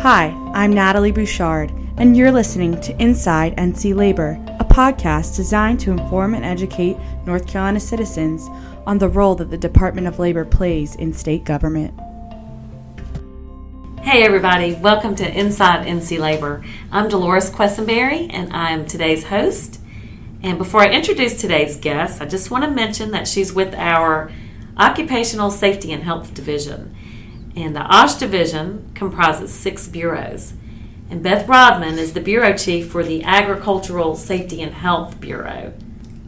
Hi, I'm Natalie Bouchard, and you're listening to Inside NC Labor, a podcast designed to inform and educate North Carolina citizens on the role that the Department of Labor plays in state government. Hey, everybody, welcome to Inside NC Labor. I'm Dolores Quesenberry, and I'm today's host. And before I introduce today's guest, I just want to mention that she's with our Occupational Safety and Health Division. And the OSH Division comprises six bureaus. And Beth Rodman is the Bureau Chief for the Agricultural Safety and Health Bureau.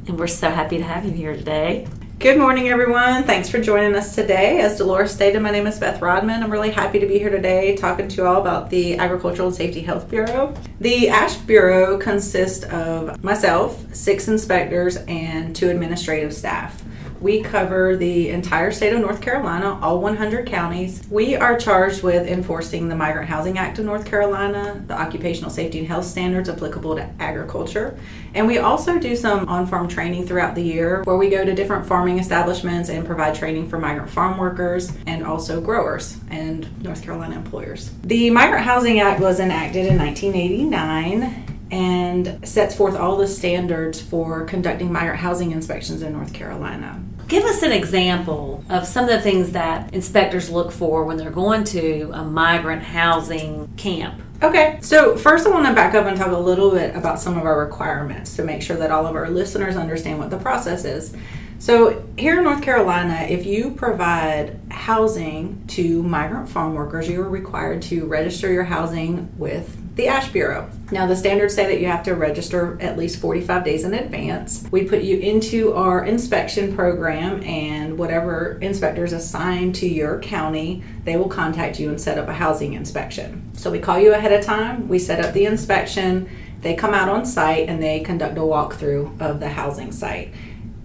And we're so happy to have you here today. Good morning, everyone. Thanks for joining us today. As Dolores stated, my name is Beth Rodman. I'm really happy to be here today talking to you all about the Agricultural and Safety Health Bureau. The ASH Bureau consists of myself, six inspectors, and two administrative staff. We cover the entire state of North Carolina, all 100 counties. We are charged with enforcing the Migrant Housing Act of North Carolina, the occupational safety and health standards applicable to agriculture. And we also do some on farm training throughout the year where we go to different farming establishments and provide training for migrant farm workers and also growers and North Carolina employers. The Migrant Housing Act was enacted in 1989 and sets forth all the standards for conducting migrant housing inspections in North Carolina. Give us an example of some of the things that inspectors look for when they're going to a migrant housing camp. Okay, so first I want to back up and talk a little bit about some of our requirements to make sure that all of our listeners understand what the process is. So, here in North Carolina, if you provide housing to migrant farm workers, you are required to register your housing with the ASH Bureau. Now, the standards say that you have to register at least 45 days in advance. We put you into our inspection program, and whatever inspectors assigned to your county, they will contact you and set up a housing inspection. So, we call you ahead of time, we set up the inspection, they come out on site, and they conduct a walkthrough of the housing site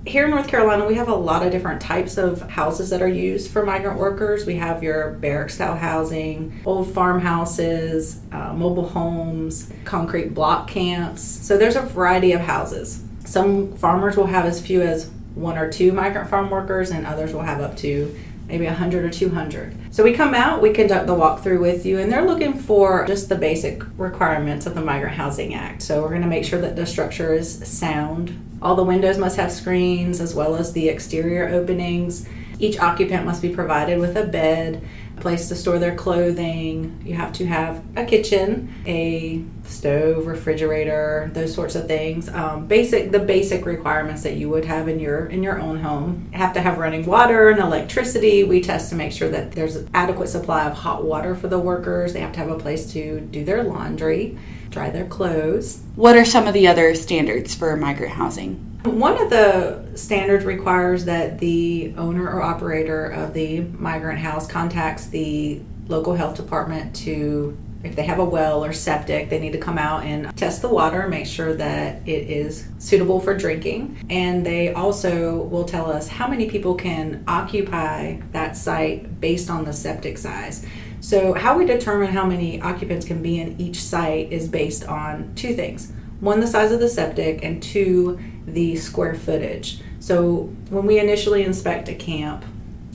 here in North Carolina, we have a lot of different types of houses that are used for migrant workers. We have your barrack style housing, old farmhouses, uh, mobile homes, concrete block camps. So there's a variety of houses. Some farmers will have as few as one or two migrant farm workers, and others will have up to maybe 100 or 200. So we come out, we conduct the walkthrough with you, and they're looking for just the basic requirements of the Migrant Housing Act. So we're going to make sure that the structure is sound, all the windows must have screens as well as the exterior openings. Each occupant must be provided with a bed, place to store their clothing. You have to have a kitchen, a stove, refrigerator, those sorts of things. Um, basic, the basic requirements that you would have in your in your own home. have to have running water and electricity. We test to make sure that there's adequate supply of hot water for the workers. They have to have a place to do their laundry dry their clothes. What are some of the other standards for migrant housing? One of the standards requires that the owner or operator of the migrant house contacts the local health department to if they have a well or septic, they need to come out and test the water, make sure that it is suitable for drinking. And they also will tell us how many people can occupy that site based on the septic size. So, how we determine how many occupants can be in each site is based on two things one, the size of the septic, and two, the square footage. So, when we initially inspect a camp,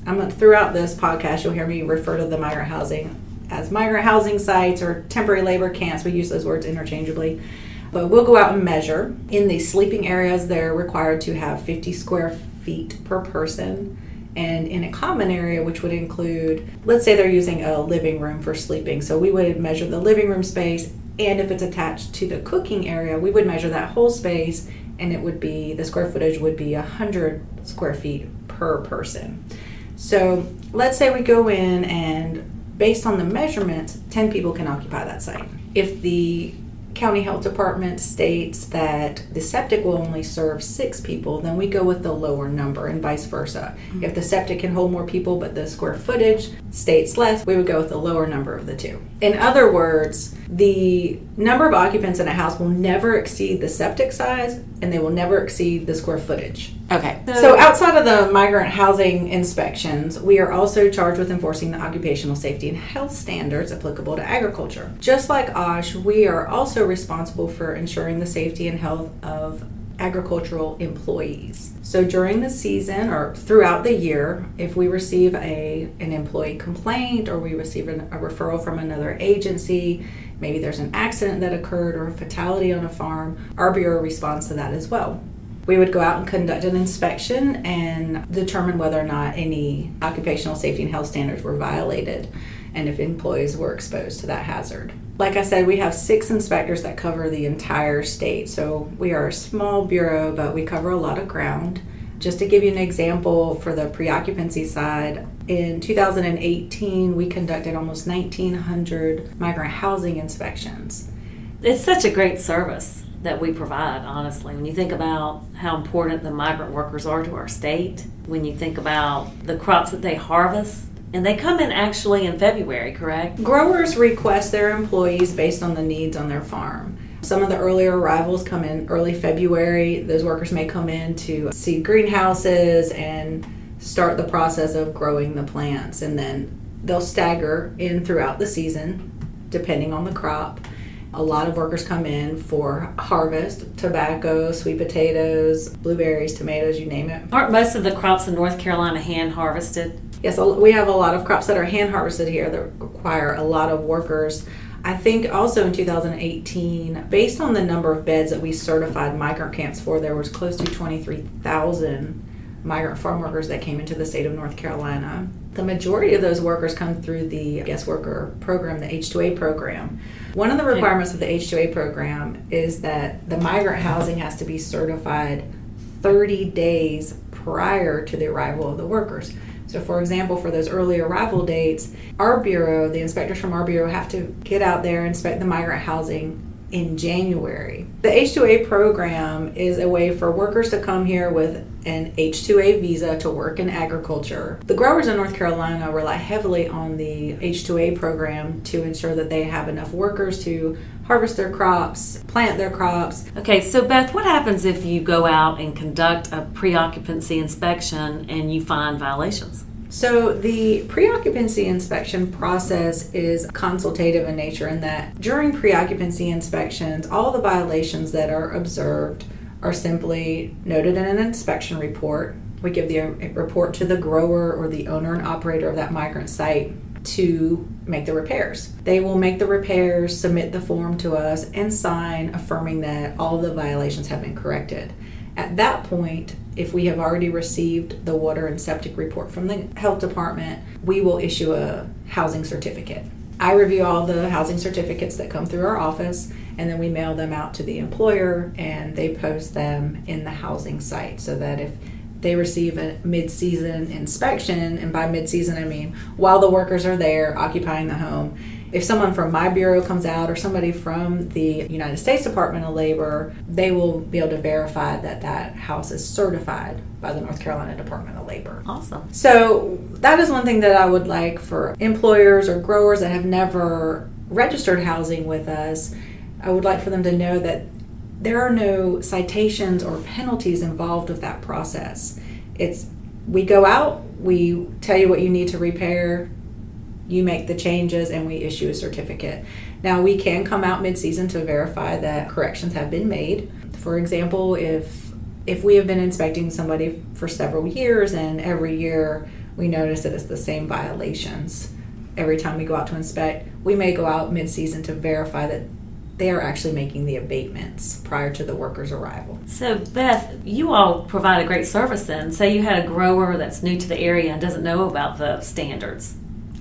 I'm throughout this podcast, you'll hear me refer to the migrant housing as migrant housing sites or temporary labor camps. We use those words interchangeably. But we'll go out and measure. In the sleeping areas, they're required to have 50 square feet per person and in a common area, which would include, let's say they're using a living room for sleeping. So we would measure the living room space, and if it's attached to the cooking area, we would measure that whole space, and it would be the square footage would be 100 square feet per person. So let's say we go in and based on the measurements, 10 people can occupy that site. If the county health department states that the septic will only serve six people, then we go with the lower number and vice versa. Mm-hmm. If the septic can hold more people but the square footage states less, we would go with the lower number of the two. In other words, the number of occupants in a house will never exceed the septic size and they will never exceed the square footage. Okay. So, so, outside of the migrant housing inspections, we are also charged with enforcing the occupational safety and health standards applicable to agriculture. Just like OSH, we are also responsible for ensuring the safety and health of agricultural employees. So during the season or throughout the year, if we receive a an employee complaint or we receive an, a referral from another agency, maybe there's an accident that occurred or a fatality on a farm, our bureau responds to that as well. We would go out and conduct an inspection and determine whether or not any occupational safety and health standards were violated and if employees were exposed to that hazard. Like I said, we have six inspectors that cover the entire state. So we are a small bureau, but we cover a lot of ground. Just to give you an example for the preoccupancy side, in 2018, we conducted almost 1,900 migrant housing inspections. It's such a great service that we provide, honestly. When you think about how important the migrant workers are to our state, when you think about the crops that they harvest, and they come in actually in February, correct? Growers request their employees based on the needs on their farm. Some of the earlier arrivals come in early February. Those workers may come in to see greenhouses and start the process of growing the plants. And then they'll stagger in throughout the season, depending on the crop. A lot of workers come in for harvest, tobacco, sweet potatoes, blueberries, tomatoes, you name it. Aren't most of the crops in North Carolina hand harvested? Yes, we have a lot of crops that are hand harvested here that require a lot of workers. I think also in 2018, based on the number of beds that we certified migrant camps for, there was close to 23,000 migrant farm workers that came into the state of North Carolina. The majority of those workers come through the guest worker program, the H2A program. One of the requirements of the H2A program is that the migrant housing has to be certified 30 days prior to the arrival of the workers. So, for example, for those early arrival dates, our bureau, the inspectors from our bureau, have to get out there inspect the migrant housing in January. The H2A program is a way for workers to come here with an H2A visa to work in agriculture. The growers in North Carolina rely heavily on the H2A program to ensure that they have enough workers to harvest their crops, plant their crops. Okay, so Beth, what happens if you go out and conduct a pre occupancy inspection and you find violations? So, the pre occupancy inspection process is consultative in nature in that during pre occupancy inspections, all the violations that are observed are simply noted in an inspection report. We give the report to the grower or the owner and operator of that migrant site to make the repairs. They will make the repairs, submit the form to us, and sign affirming that all the violations have been corrected. At that point, if we have already received the water and septic report from the health department, we will issue a housing certificate. I review all the housing certificates that come through our office and then we mail them out to the employer and they post them in the housing site so that if they receive a mid-season inspection and by mid-season i mean while the workers are there occupying the home if someone from my bureau comes out or somebody from the united states department of labor they will be able to verify that that house is certified by the north carolina department of labor awesome so that is one thing that i would like for employers or growers that have never registered housing with us i would like for them to know that there are no citations or penalties involved with that process. It's we go out, we tell you what you need to repair, you make the changes, and we issue a certificate. Now we can come out mid-season to verify that corrections have been made. For example, if if we have been inspecting somebody for several years and every year we notice that it's the same violations every time we go out to inspect, we may go out mid-season to verify that they are actually making the abatements prior to the worker's arrival. So, Beth, you all provide a great service then. Say you had a grower that's new to the area and doesn't know about the standards.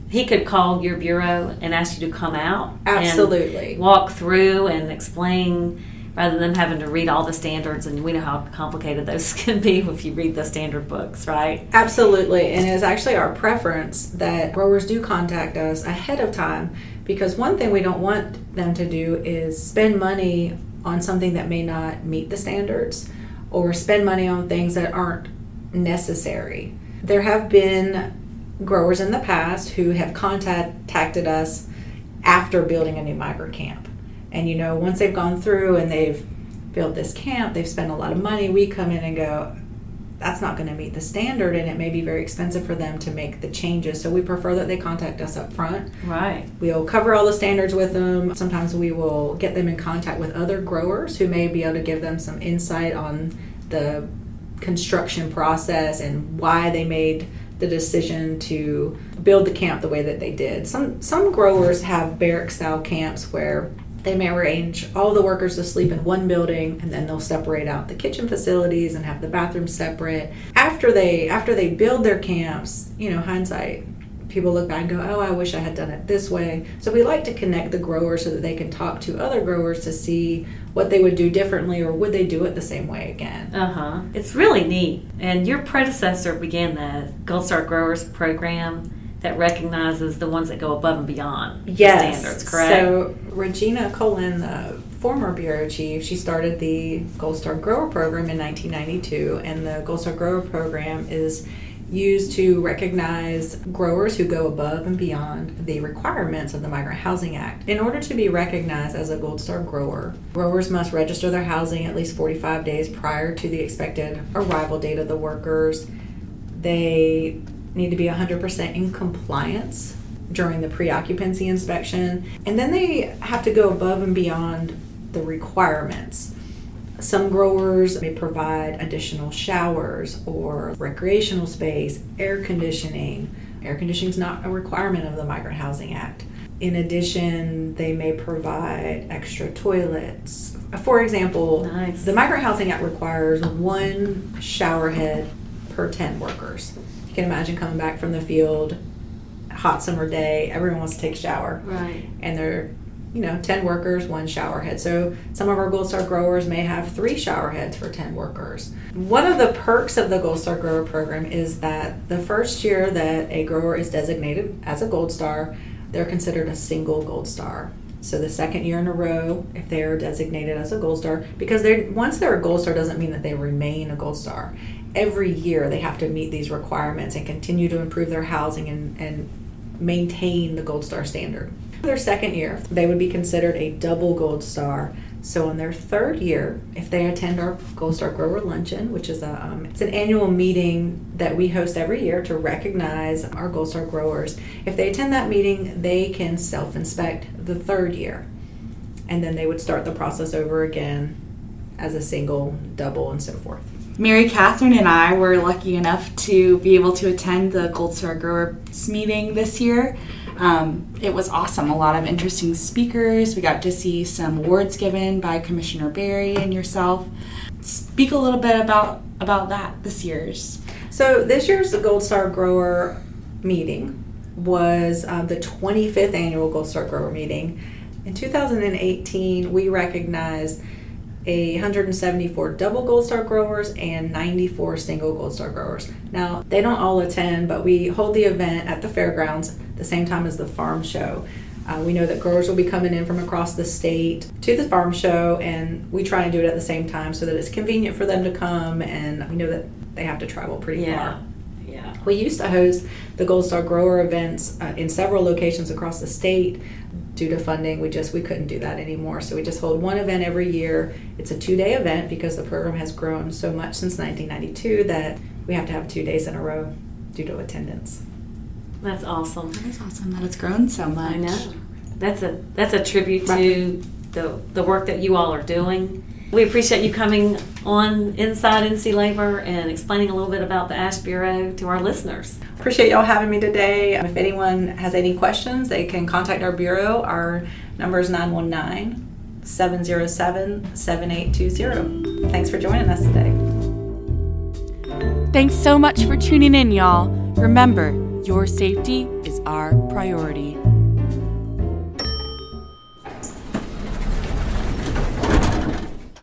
He could call your bureau and ask you to come out. Absolutely. walk through and explain rather than having to read all the standards and we know how complicated those can be if you read the standard books right absolutely and it's actually our preference that growers do contact us ahead of time because one thing we don't want them to do is spend money on something that may not meet the standards or spend money on things that aren't necessary. There have been growers in the past who have contacted us after building a new migrant camp. And you know, once they've gone through and they've built this camp, they've spent a lot of money, we come in and go, that's not going to meet the standard and it may be very expensive for them to make the changes. So we prefer that they contact us up front. Right. We'll cover all the standards with them. Sometimes we will get them in contact with other growers who may be able to give them some insight on the construction process and why they made the decision to build the camp the way that they did. Some some growers have barrack style camps where they may arrange all the workers to sleep in one building and then they'll separate out the kitchen facilities and have the bathrooms separate. After they after they build their camps, you know, hindsight people look back and go, "Oh, I wish I had done it this way." So we like to connect the growers so that they can talk to other growers to see what they would do differently or would they do it the same way again. Uh huh. It's really neat. And your predecessor began the Gold Star Growers program that recognizes the ones that go above and beyond yes. standards, correct? So Regina Cullen, the former bureau chief, she started the Gold Star Grower program in 1992, and the Gold Star Grower program is used to recognize growers who go above and beyond the requirements of the Migrant Housing Act. In order to be recognized as a Gold Star grower, growers must register their housing at least 45 days prior to the expected arrival date of the workers. They need to be 100% in compliance during the pre occupancy inspection, and then they have to go above and beyond the requirements. Some growers may provide additional showers or recreational space, air conditioning. Air conditioning is not a requirement of the Migrant Housing Act. In addition, they may provide extra toilets. For example, Nice. the Migrant Housing Act requires one shower head per 10 workers. You can imagine coming back from the field, hot summer day, everyone wants to take a shower Right. and they're you know 10 workers one shower head. So some of our gold star growers may have three shower heads for 10 workers. One of the perks of the gold star grower program is that the first year that a grower is designated as a gold star they're considered a single gold star. So the second year in a row if they are designated as a gold star because they're once they're a gold star doesn't mean that they remain a gold star. Every year they have to meet these requirements and continue to improve their housing and, and maintain the gold star standard their second year, they would be considered a double gold star. So in their third year, if they attend our Gold Star Grower Luncheon, which is a um, it's an annual meeting that we host every year to recognize our Gold Star growers. If they attend that meeting, they can self-inspect the third year, and then they would start the process over again as a single, double, and so forth. Mary Catherine and I were lucky enough to be able to attend the Gold Star Growers meeting this year. Um, it was awesome. A lot of interesting speakers. We got to see some awards given by Commissioner Berry and yourself. Speak a little bit about about that this year's. So this year's the Gold Star Grower meeting was uh, the 25th annual Gold Star Grower meeting. In 2018, we recognized 174 double Gold Star growers and 94 single Gold Star growers. Now, they don't all attend, but we hold the event at the fairgrounds the same time as the farm show. Uh, we know that growers will be coming in from across the state to the farm show, and we try and do it at the same time so that it's convenient for them to come, and we know that they have to travel pretty Yeah. far. Yeah. We used to host the Gold Star Grower events uh, in several locations across the state. Due to funding, we just we couldn't do that anymore. So we just hold one event every year. It's a two-day event because the program has grown so much since 1992 that we have to have two days in a row due to attendance. That's awesome. That is awesome that it's grown so much. I know. That's a that's a tribute to the the work that you all are doing. We appreciate you coming on Inside NC Labor and explaining a little bit about the ASH Bureau to our listeners. Appreciate y'all having me today. If anyone has any questions, they can contact our bureau. Our number is 919 707 7820. Thanks for joining us today. Thanks so much for tuning in, y'all. Remember, your safety is our priority.